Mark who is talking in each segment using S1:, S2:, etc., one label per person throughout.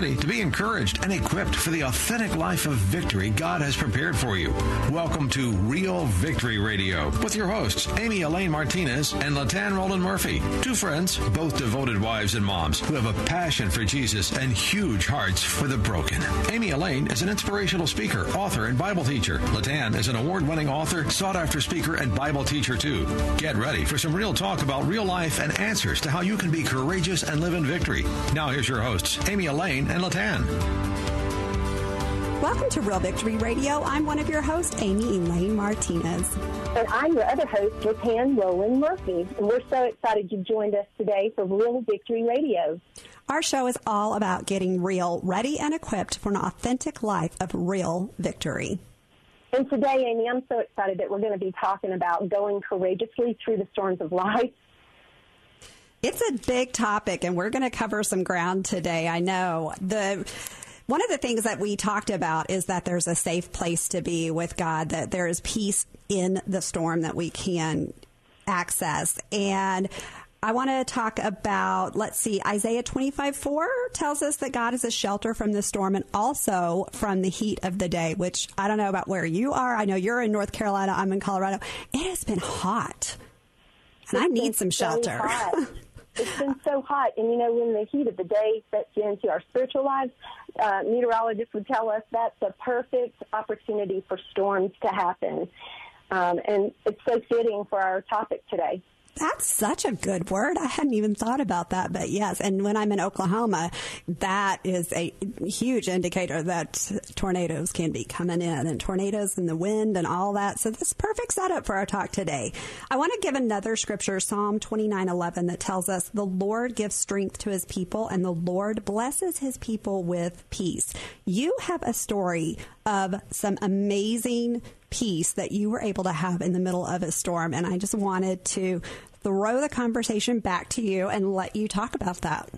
S1: ready to be encouraged and equipped for the authentic life of victory God has prepared for you. Welcome to Real Victory Radio with your hosts, Amy Elaine Martinez and LaTan Roland Murphy. Two friends, both devoted wives and moms who have a passion for Jesus and huge hearts for the broken. Amy Elaine is an inspirational speaker, author, and Bible teacher. LaTan is an award winning author, sought after speaker, and Bible teacher too. Get ready for some real talk about real life and answers to how you can be courageous and live in victory. Now, here's your hosts, Amy Elaine and LaTan.
S2: Welcome to Real Victory Radio. I'm one of your hosts, Amy Elaine Martinez.
S3: And I'm your other host, LaTan Roland Murphy. And we're so excited you've joined us today for Real Victory Radio.
S2: Our show is all about getting real, ready, and equipped for an authentic life of real victory.
S3: And today, Amy, I'm so excited that we're going to be talking about going courageously through the storms of life
S2: it's a big topic, and we're going to cover some ground today. I know the one of the things that we talked about is that there's a safe place to be with God, that there is peace in the storm that we can access. And I want to talk about, let's see, Isaiah 25 4 tells us that God is a shelter from the storm and also from the heat of the day, which I don't know about where you are. I know you're in North Carolina, I'm in Colorado. It has been hot, and I need some shelter.
S3: It's been so hot, and you know, when the heat of the day sets into our spiritual lives, uh, meteorologists would tell us that's a perfect opportunity for storms to happen. Um, and it's so fitting for our topic today.
S2: That's such a good word. I hadn't even thought about that, but yes. And when I'm in Oklahoma, that is a huge indicator that tornadoes can be coming in and tornadoes and the wind and all that. So this is perfect setup for our talk today. I want to give another scripture, Psalm 29:11 that tells us the Lord gives strength to his people and the Lord blesses his people with peace. You have a story of some amazing peace that you were able to have in the middle of a storm. And I just wanted to throw the conversation back to you and let you talk about that.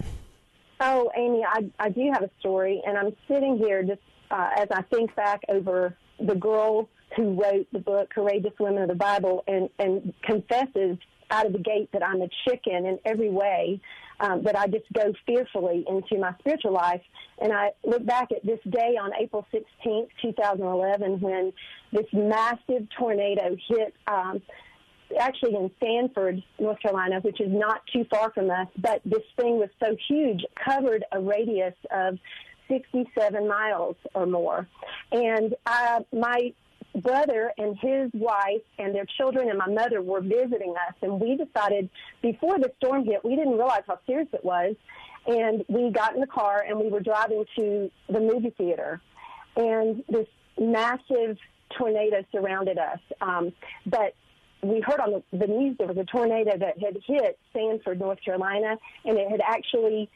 S3: Oh, Amy, I, I do have a story, and I'm sitting here just uh, as I think back over the girl who wrote the book Courageous Women of the Bible and, and confesses out of the gate that I'm a chicken in every way um, that I just go fearfully into my spiritual life. And I look back at this day on April 16th, 2011, when this massive tornado hit. Um, actually in Sanford, North Carolina, which is not too far from us, but this thing was so huge, covered a radius of 67 miles or more. And uh, my brother and his wife and their children and my mother were visiting us, and we decided before the storm hit, we didn't realize how serious it was, and we got in the car and we were driving to the movie theater, and this massive tornado surrounded us. Um, but we heard on the, news there was a tornado that had hit Sanford, North Carolina, and it had actually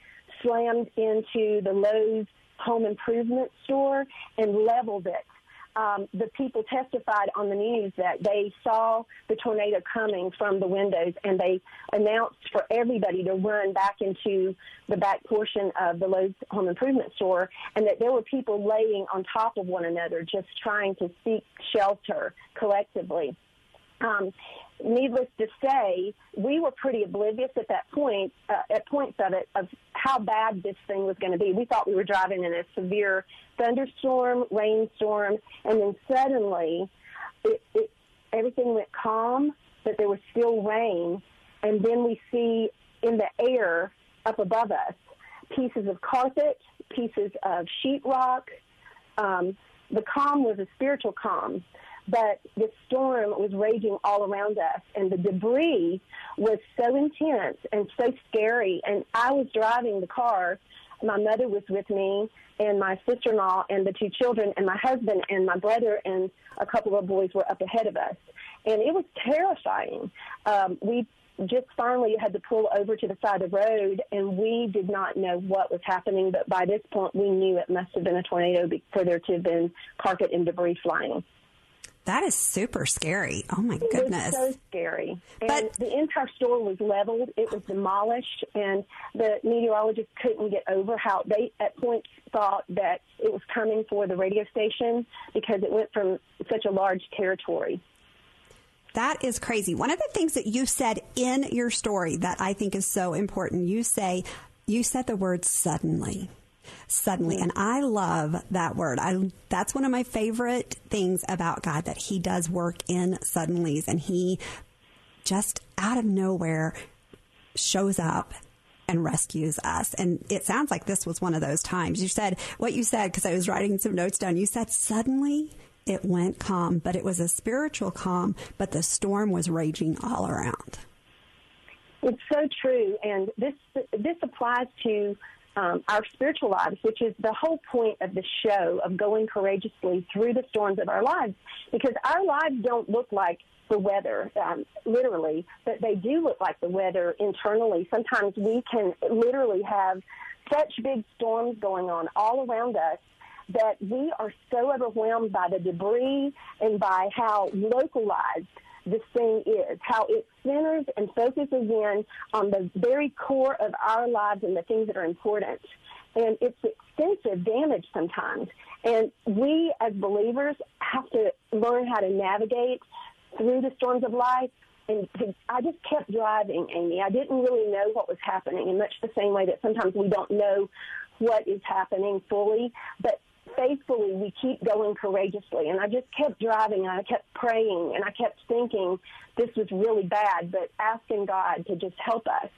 S3: slammed into the Lowe's home improvement store and leveled it um, the people testified on the news that they saw the tornado coming from the windows and they announced for everybody to run back into the back portion of the Lowe's home improvement store and that there were people laying on top of one another just trying to seek shelter collectively. Um, needless to say, we were pretty oblivious at that point, uh, at points of it, of how bad this thing was going to be. We thought we were driving in a severe thunderstorm, rainstorm, and then suddenly it, it, everything went calm, but there was still rain. And then we see in the air up above us pieces of carpet, pieces of sheetrock. Um, the calm was a spiritual calm but the storm was raging all around us and the debris was so intense and so scary. And I was driving the car. My mother was with me and my sister-in-law and the two children and my husband and my brother and a couple of boys were up ahead of us. And it was terrifying. Um, we just finally had to pull over to the side of the road and we did not know what was happening but by this point we knew it must have been a tornado for there to have been carpet and debris flying
S2: that is super scary. Oh my goodness.
S3: It was so scary. And but the entire store was leveled. It was demolished and the meteorologists couldn't get over how they at points thought that it was coming for the radio station because it went from such a large territory.
S2: That is crazy. One of the things that you said in your story that I think is so important, you say you said the word suddenly. Suddenly. And I love that word. I that's one of my favorite things about God that he does work in suddenlies and he just out of nowhere shows up and rescues us. And it sounds like this was one of those times. You said what you said because I was writing some notes down. You said suddenly it went calm, but it was a spiritual calm, but the storm was raging all around.
S3: It's so true, and this this applies to um, our spiritual lives, which is the whole point of the show of going courageously through the storms of our lives, because our lives don't look like the weather, um, literally, but they do look like the weather internally. Sometimes we can literally have such big storms going on all around us that we are so overwhelmed by the debris and by how localized this thing is, how it centers and focuses in on the very core of our lives and the things that are important. And it's extensive damage sometimes. And we as believers have to learn how to navigate through the storms of life. And I just kept driving, Amy. I didn't really know what was happening in much the same way that sometimes we don't know what is happening fully. But faithfully we keep going courageously. And I just kept driving and I kept praying and I kept thinking this was really bad, but asking God to just help us.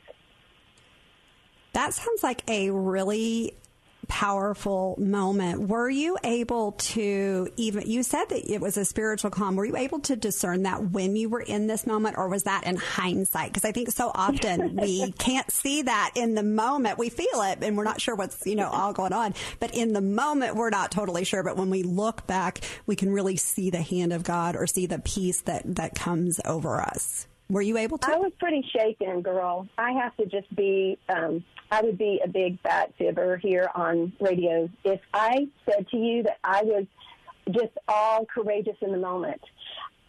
S2: That sounds like a really powerful moment. Were you able to even, you said that it was a spiritual calm. Were you able to discern that when you were in this moment or was that in hindsight? Because I think so often we can't see that in the moment. We feel it and we're not sure what's, you know, all going on. But in the moment, we're not totally sure. But when we look back, we can really see the hand of God or see the peace that, that comes over us. Were you able to?
S3: I was pretty shaken, girl. I have to just be, um, I would be a big fat fibber here on radio if I said to you that I was just all courageous in the moment.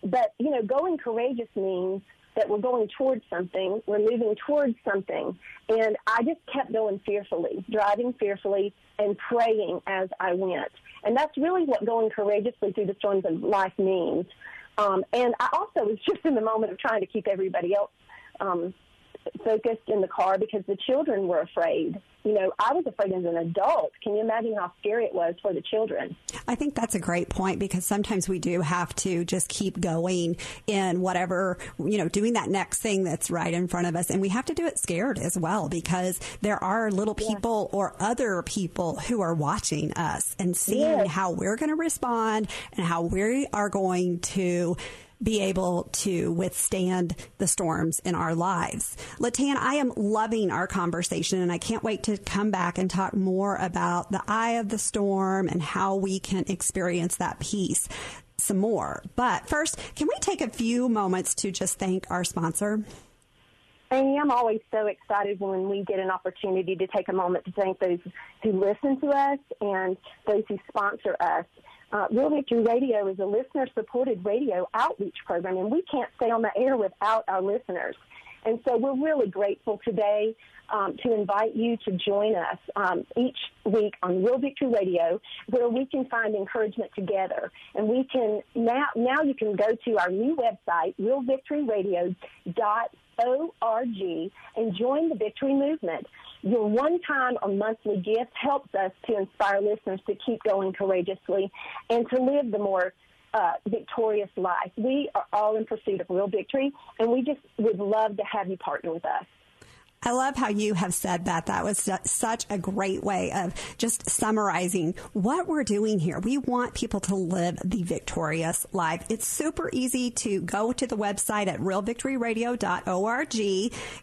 S3: But, you know, going courageous means that we're going towards something, we're moving towards something. And I just kept going fearfully, driving fearfully, and praying as I went. And that's really what going courageously through the storms of life means. Um, and I also was just in the moment of trying to keep everybody else um, focused in the car because the children were afraid. You know, I was afraid as an adult. Can you imagine how scary it was for the children?
S2: I think that's a great point because sometimes we do have to just keep going in whatever, you know, doing that next thing that's right in front of us. And we have to do it scared as well because there are little people or other people who are watching us and seeing yes. how we're going to respond and how we are going to be able to withstand the storms in our lives. LaTan, I am loving our conversation and I can't wait to come back and talk more about the eye of the storm and how we can experience that peace some more. But first, can we take a few moments to just thank our sponsor?
S3: Amy, I'm always so excited when we get an opportunity to take a moment to thank those who listen to us and those who sponsor us. Uh, Real Victory Radio is a listener supported radio outreach program, and we can't stay on the air without our listeners. And so we're really grateful today um, to invite you to join us um, each week on Real Victory Radio, where we can find encouragement together. And we can now now you can go to our new website, realvictoryradio.org, and join the Victory Movement. Your one-time or monthly gift helps us to inspire listeners to keep going courageously and to live the more uh, victorious life. We are all in pursuit of real victory, and we just would love to have you partner with us.
S2: I love how you have said that. That was such a great way of just summarizing what we're doing here. We want people to live the victorious life. It's super easy to go to the website at realvictoryradio.org.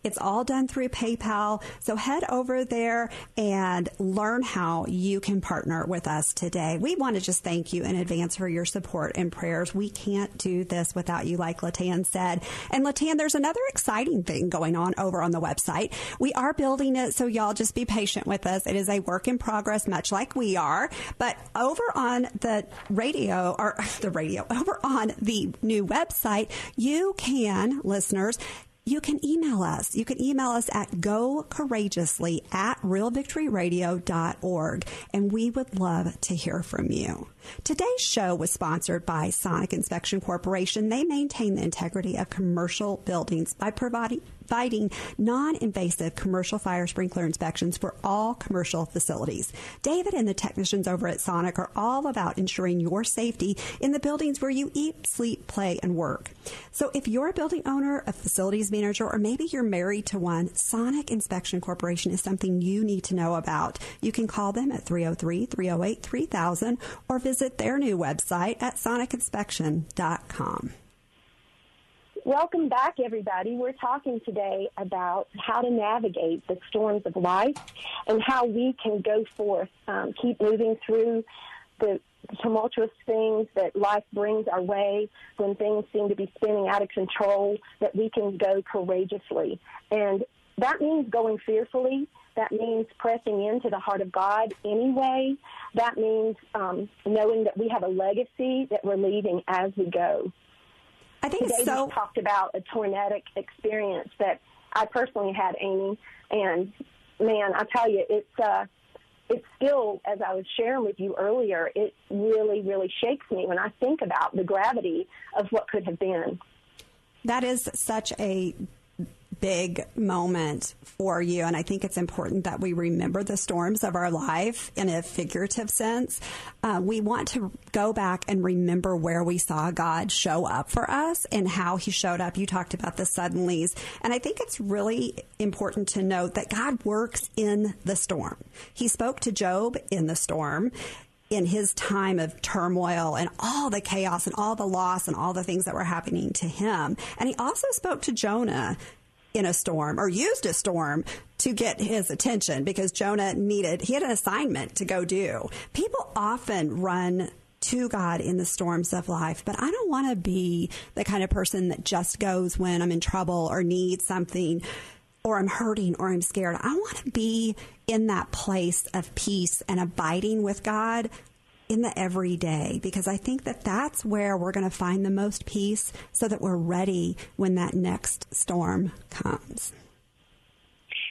S2: It's all done through PayPal. So head over there and learn how you can partner with us today. We want to just thank you in advance for your support and prayers. We can't do this without you, like LaTan said. And LaTan, there's another exciting thing going on over on the website We are building it, so y'all just be patient with us. It is a work in progress, much like we are. But over on the radio, or the radio, over on the new website, you can, listeners, you can email us. You can email us at go courageously at realvictoryradio.org, and we would love to hear from you. Today's show was sponsored by Sonic Inspection Corporation. They maintain the integrity of commercial buildings by providing providing non invasive commercial fire sprinkler inspections for all commercial facilities. David and the technicians over at Sonic are all about ensuring your safety in the buildings where you eat, sleep, play, and work. So if you're a building owner, a facilities manager, or maybe you're married to one, Sonic Inspection Corporation is something you need to know about. You can call them at 303 308 3000 or visit their new website at sonicinspection.com.
S3: Welcome back, everybody. We're talking today about how to navigate the storms of life and how we can go forth, um, keep moving through the tumultuous things that life brings our way when things seem to be spinning out of control, that we can go courageously. And that means going fearfully. That means pressing into the heart of God anyway. That means um, knowing that we have a legacy that we're leaving as we go.
S2: I think
S3: Today
S2: so.
S3: we talked about a tornadic experience that I personally had, Amy, and man, I tell you, it's uh, it's still, as I was sharing with you earlier, it really, really shakes me when I think about the gravity of what could have been.
S2: That is such a big moment for you. And I think it's important that we remember the storms of our life in a figurative sense. Uh, we want to go back and remember where we saw God show up for us and how he showed up. You talked about the suddenlies. And I think it's really important to note that God works in the storm. He spoke to Job in the storm in his time of turmoil and all the chaos and all the loss and all the things that were happening to him. And he also spoke to Jonah in a storm or used a storm to get his attention because Jonah needed, he had an assignment to go do. People often run to God in the storms of life, but I don't want to be the kind of person that just goes when I'm in trouble or need something or I'm hurting or I'm scared. I want to be in that place of peace and abiding with God in the everyday because I think that that's where we're going to find the most peace so that we're ready when that next storm comes.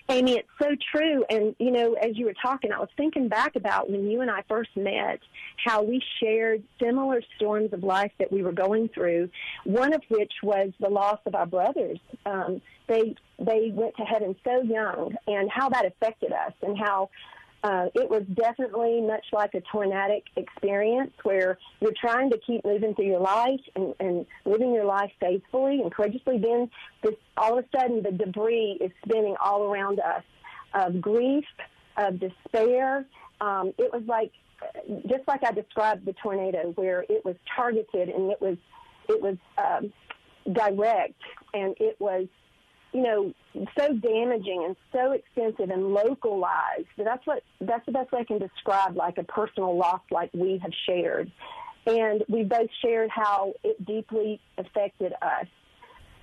S3: Amy, it's so true. And, you know, as you were talking, I was thinking back about when you and I first met, how we shared similar storms of life that we were going through, one of which was the loss of our brothers. Um, they, they went to heaven so young, and how that affected us, and how uh, it was definitely much like a tornadic experience where you're trying to keep moving through your life and, and living your life faithfully and courageously. Then this, all of a sudden the debris is spinning all around us of grief, of despair. Um, it was like, just like I described the tornado where it was targeted and it was, it was um, direct and it was you know, so damaging and so extensive and localized. That's what that's the best way I can describe like a personal loss like we have shared. And we both shared how it deeply affected us.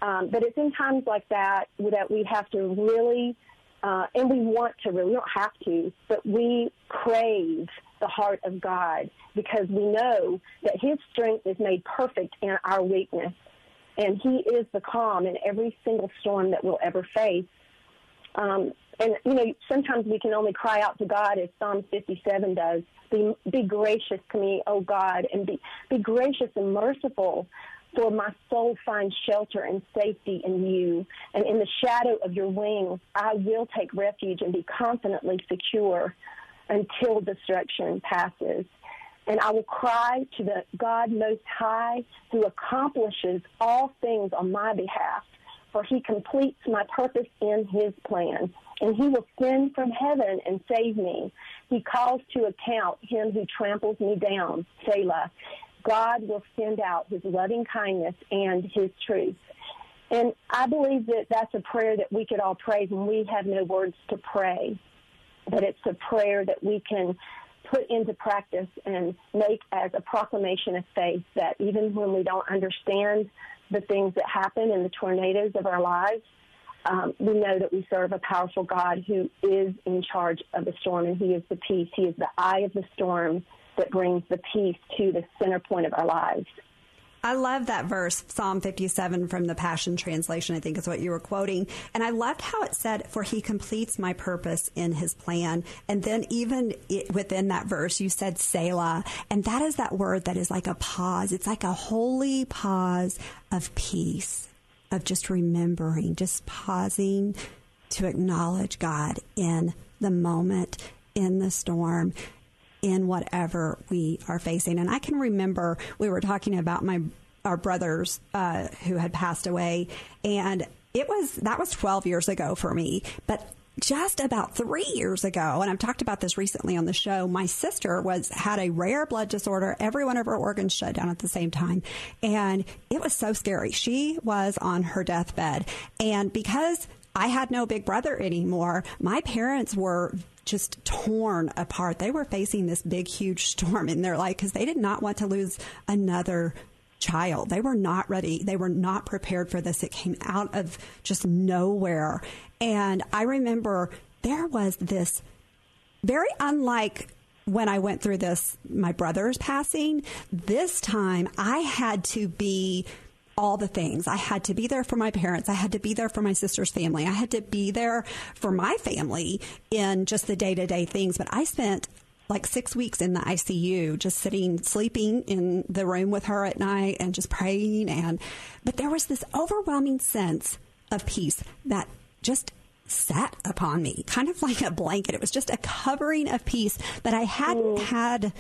S3: Um, but it's in times like that that we have to really, uh, and we want to really, we don't have to, but we crave the heart of God because we know that His strength is made perfect in our weakness and He is the calm in every single storm that we'll ever face. Um, and you know, sometimes we can only cry out to God, as Psalm 57 does. Be, be gracious to me, O God, and be be gracious and merciful. For my soul finds shelter and safety in you, and in the shadow of your wings, I will take refuge and be confidently secure until destruction passes and I will cry to the God Most High who accomplishes all things on my behalf, for he completes my purpose in his plan. And he will send from heaven and save me. He calls to account him who tramples me down, Selah. God will send out his loving kindness and his truth. And I believe that that's a prayer that we could all pray when we have no words to pray. That it's a prayer that we can put into practice and make as a proclamation of faith that even when we don't understand the things that happen in the tornadoes of our lives, um, we know that we serve a powerful God who is in charge of the storm, and He is the peace. He is the eye of the storm that brings the peace to the center point of our lives.
S2: I love that verse, Psalm 57 from the Passion Translation, I think is what you were quoting. And I loved how it said, For he completes my purpose in his plan. And then even within that verse, you said Selah. And that is that word that is like a pause. It's like a holy pause of peace of just remembering, just pausing to acknowledge God in the moment, in the storm, in whatever we are facing. And I can remember we were talking about my our brothers uh, who had passed away, and it was that was 12 years ago for me, but just about three years ago, and I've talked about this recently on the show. My sister was had a rare blood disorder. Every one of her organs shut down at the same time, and it was so scary. She was on her deathbed, and because I had no big brother anymore, my parents were just torn apart. They were facing this big, huge storm in their life because they did not want to lose another child. They were not ready. They were not prepared for this. It came out of just nowhere. And I remember there was this very unlike when I went through this, my brother's passing. This time I had to be all the things. I had to be there for my parents. I had to be there for my sister's family. I had to be there for my family in just the day to day things. But I spent like six weeks in the ICU, just sitting, sleeping in the room with her at night and just praying. And, but there was this overwhelming sense of peace that just sat upon me, kind of like a blanket. It was just a covering of peace that I hadn't had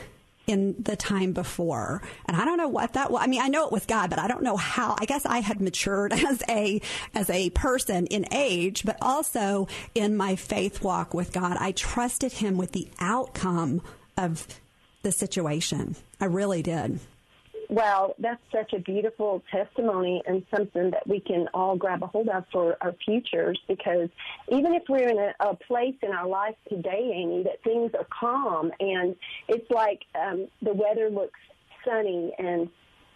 S2: in the time before. And I don't know what that was. I mean, I know it was God, but I don't know how. I guess I had matured as a as a person in age, but also in my faith walk with God. I trusted him with the outcome of the situation. I really did.
S3: Well, that's such a beautiful testimony and something that we can all grab a hold of for our futures because even if we're in a, a place in our life today, Amy, that things are calm and it's like um, the weather looks sunny and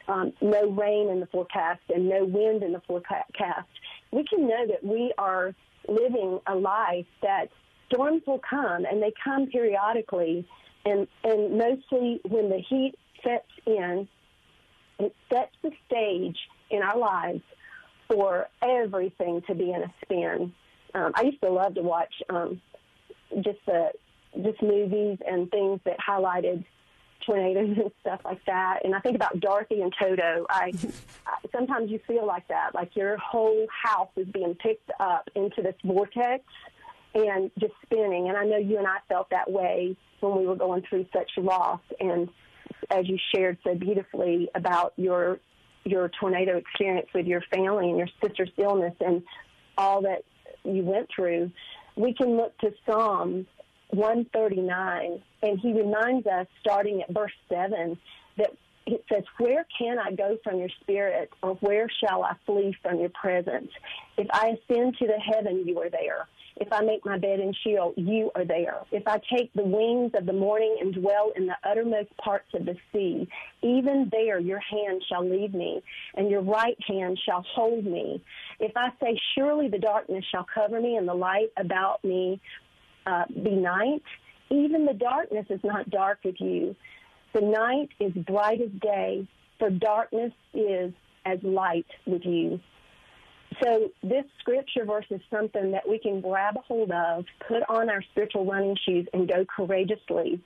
S3: um, no rain in the forecast and no wind in the forecast, we can know that we are living a life that storms will come and they come periodically and, and mostly when the heat sets in it sets the stage in our lives for everything to be in a spin. Um, I used to love to watch um, just the just movies and things that highlighted tornadoes and stuff like that. And I think about Dorothy and Toto. I, I sometimes you feel like that, like your whole house is being picked up into this vortex and just spinning. And I know you and I felt that way when we were going through such loss and as you shared so beautifully about your your tornado experience with your family and your sister's illness and all that you went through, we can look to Psalm 139, and he reminds us, starting at verse 7, that it says, Where can I go from your spirit, or where shall I flee from your presence? If I ascend to the heaven, you are there. If I make my bed in Sheol, you are there. If I take the wings of the morning and dwell in the uttermost parts of the sea, even there your hand shall lead me, and your right hand shall hold me. If I say, Surely the darkness shall cover me, and the light about me uh, be night, even the darkness is not dark with you. The night is bright as day, for darkness is as light with you. So this scripture verse is something that we can grab a hold of, put on our spiritual running shoes, and go courageously.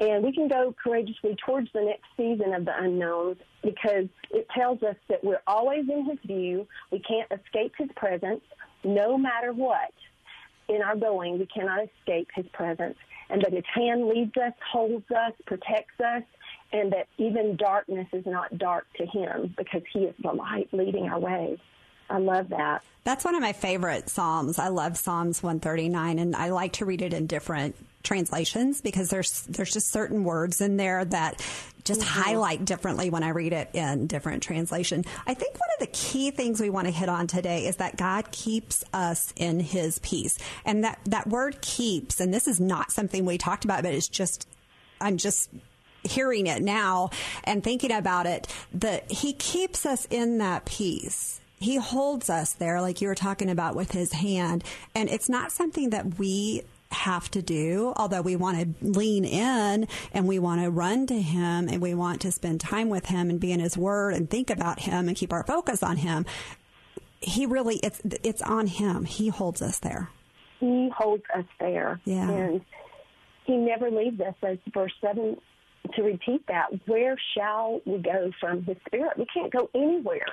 S3: And we can go courageously towards the next season of the unknowns because it tells us that we're always in His view. We can't escape His presence, no matter what. In our going, we cannot escape His presence, and that His hand leads us, holds us, protects us, and that even darkness is not dark to Him because He is the light leading our way. I love that.
S2: That's one of my favorite Psalms. I love Psalms 139, and I like to read it in different translations because there's there's just certain words in there that just mm-hmm. highlight differently when I read it in different translation. I think one of the key things we want to hit on today is that God keeps us in his peace. And that that word keeps and this is not something we talked about but it's just I'm just hearing it now and thinking about it that he keeps us in that peace he holds us there, like you were talking about with his hand. And it's not something that we have to do, although we want to lean in and we want to run to him and we want to spend time with him and be in his word and think about him and keep our focus on him. He really, it's, it's on him. He holds us there.
S3: He holds us there.
S2: Yeah.
S3: And he never leaves us, as verse 7 to repeat that. Where shall we go from his spirit? We can't go anywhere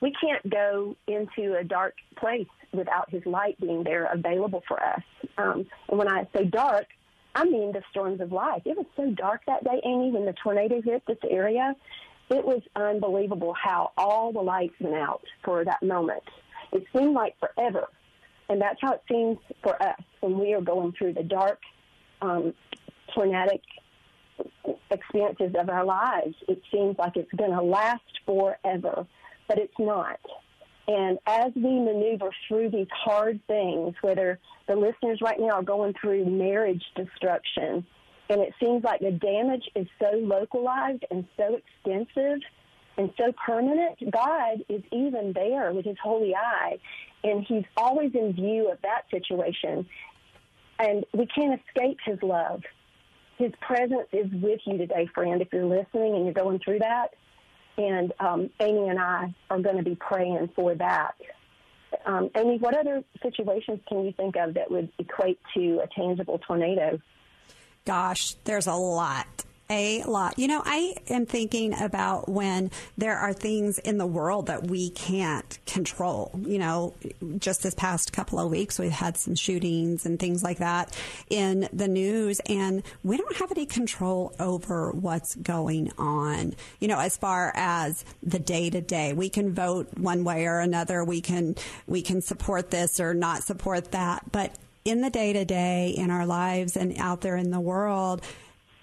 S3: we can't go into a dark place without His light being there available for us. Um, and when I say dark, I mean the storms of life. It was so dark that day, Amy, when the tornado hit this area. It was unbelievable how all the lights went out for that moment. It seemed like forever. And that's how it seems for us when we are going through the dark, um, tornadic experiences of our lives. It seems like it's going to last forever, but it's not. And as we maneuver through these hard things, whether the listeners right now are going through marriage destruction, and it seems like the damage is so localized and so extensive and so permanent, God is even there with his holy eye, and he's always in view of that situation. And we can't escape his love. His presence is with you today, friend, if you're listening and you're going through that. And um, Amy and I are going to be praying for that. Um, Amy, what other situations can you think of that would equate to a tangible tornado?
S2: Gosh, there's a lot a lot. You know, I am thinking about when there are things in the world that we can't control. You know, just this past couple of weeks, we've had some shootings and things like that in the news, and we don't have any control over what's going on. You know, as far as the day to day, we can vote one way or another. We can we can support this or not support that, but in the day to day in our lives and out there in the world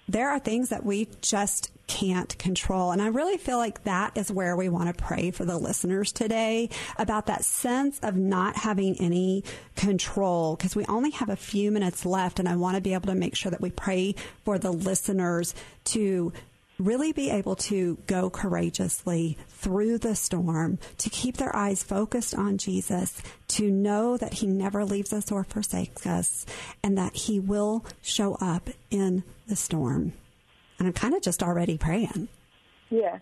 S2: there are things that we just can't control. And I really feel like that is where we want to pray for the listeners today about that sense of not having any control because we only have a few minutes left. And I want to be able to make sure that we pray for the listeners to really be able to go courageously through the storm, to keep their eyes focused on Jesus, to know that He never leaves us or forsakes us, and that He will show up in the storm. And I'm kind of just already praying.
S3: Yes.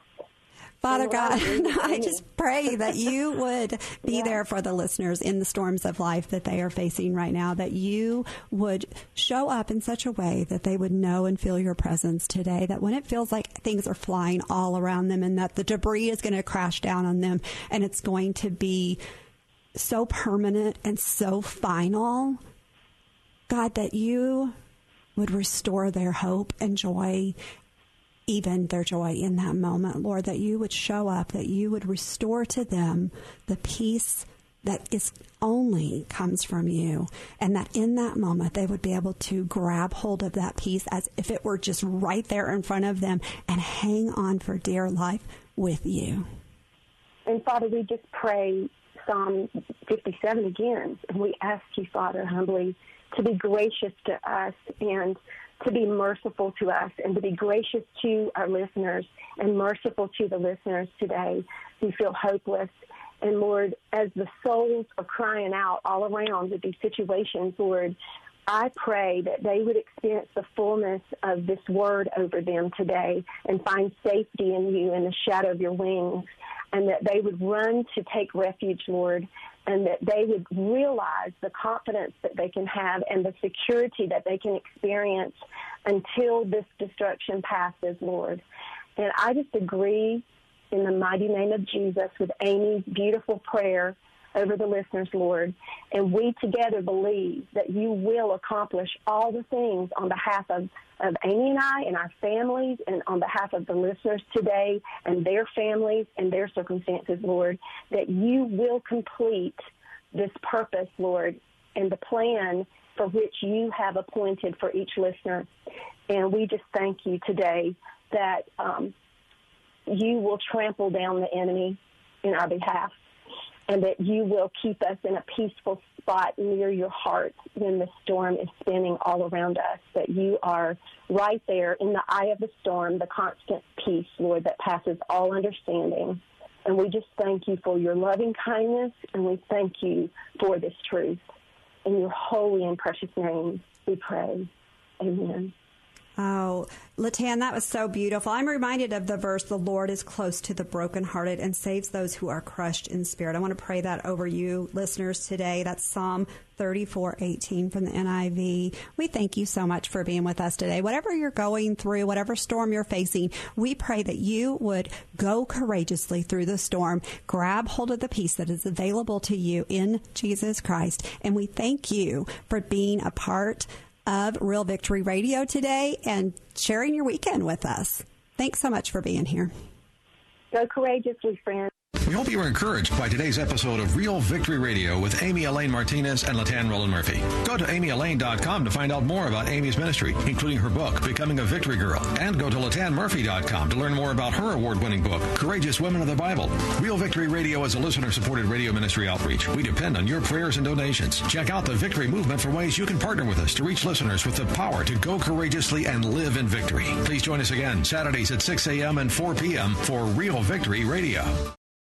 S2: Father God, I just pray that you would be yeah. there for the listeners in the storms of life that they are facing right now, that you would show up in such a way that they would know and feel your presence today, that when it feels like things are flying all around them and that the debris is going to crash down on them and it's going to be so permanent and so final, God, that you would restore their hope and joy even their joy in that moment, Lord, that you would show up, that you would restore to them the peace that is only comes from you and that in that moment they would be able to grab hold of that peace as if it were just right there in front of them and hang on for dear life with you.
S3: And Father, we just pray Psalm 57 again, and we ask you, Father, humbly, to be gracious to us and to be merciful to us and to be gracious to our listeners and merciful to the listeners today who feel hopeless. And Lord, as the souls are crying out all around with these situations, Lord, I pray that they would experience the fullness of this word over them today and find safety in you in the shadow of your wings, and that they would run to take refuge, Lord, and that they would realize the confidence that they can have and the security that they can experience until this destruction passes, Lord. And I just agree in the mighty name of Jesus with Amy's beautiful prayer over the listeners, Lord. And we together believe that you will accomplish all the things on behalf of, of Amy and I and our families and on behalf of the listeners today and their families and their circumstances, Lord, that you will complete this purpose, Lord, and the plan for which you have appointed for each listener. And we just thank you today that um, you will trample down the enemy in our behalf and that you will keep us in a peaceful spot near your heart when the storm is spinning all around us, that you are right there in the eye of the storm, the constant peace, Lord, that passes all understanding. And we just thank you for your loving kindness, and we thank you for this truth. In your holy and precious name, we pray. Amen.
S2: Oh, LaTan, that was so beautiful. I'm reminded of the verse, the Lord is close to the brokenhearted and saves those who are crushed in spirit. I want to pray that over you, listeners, today. That's Psalm 34:18 from the NIV. We thank you so much for being with us today. Whatever you're going through, whatever storm you're facing, we pray that you would go courageously through the storm, grab hold of the peace that is available to you in Jesus Christ. And we thank you for being a part of Real Victory Radio today and sharing your weekend with us. Thanks so much for being here.
S3: Go courageously, friends.
S1: We hope you were encouraged by today's episode of Real Victory Radio with Amy Elaine Martinez and LaTan Roland Murphy. Go to amyelaine.com to find out more about Amy's ministry, including her book, Becoming a Victory Girl. And go to latanmurphy.com to learn more about her award winning book, Courageous Women of the Bible. Real Victory Radio is a listener supported radio ministry outreach. We depend on your prayers and donations. Check out the Victory Movement for ways you can partner with us to reach listeners with the power to go courageously and live in victory. Please join us again Saturdays at 6 a.m. and 4 p.m. for Real Victory Radio.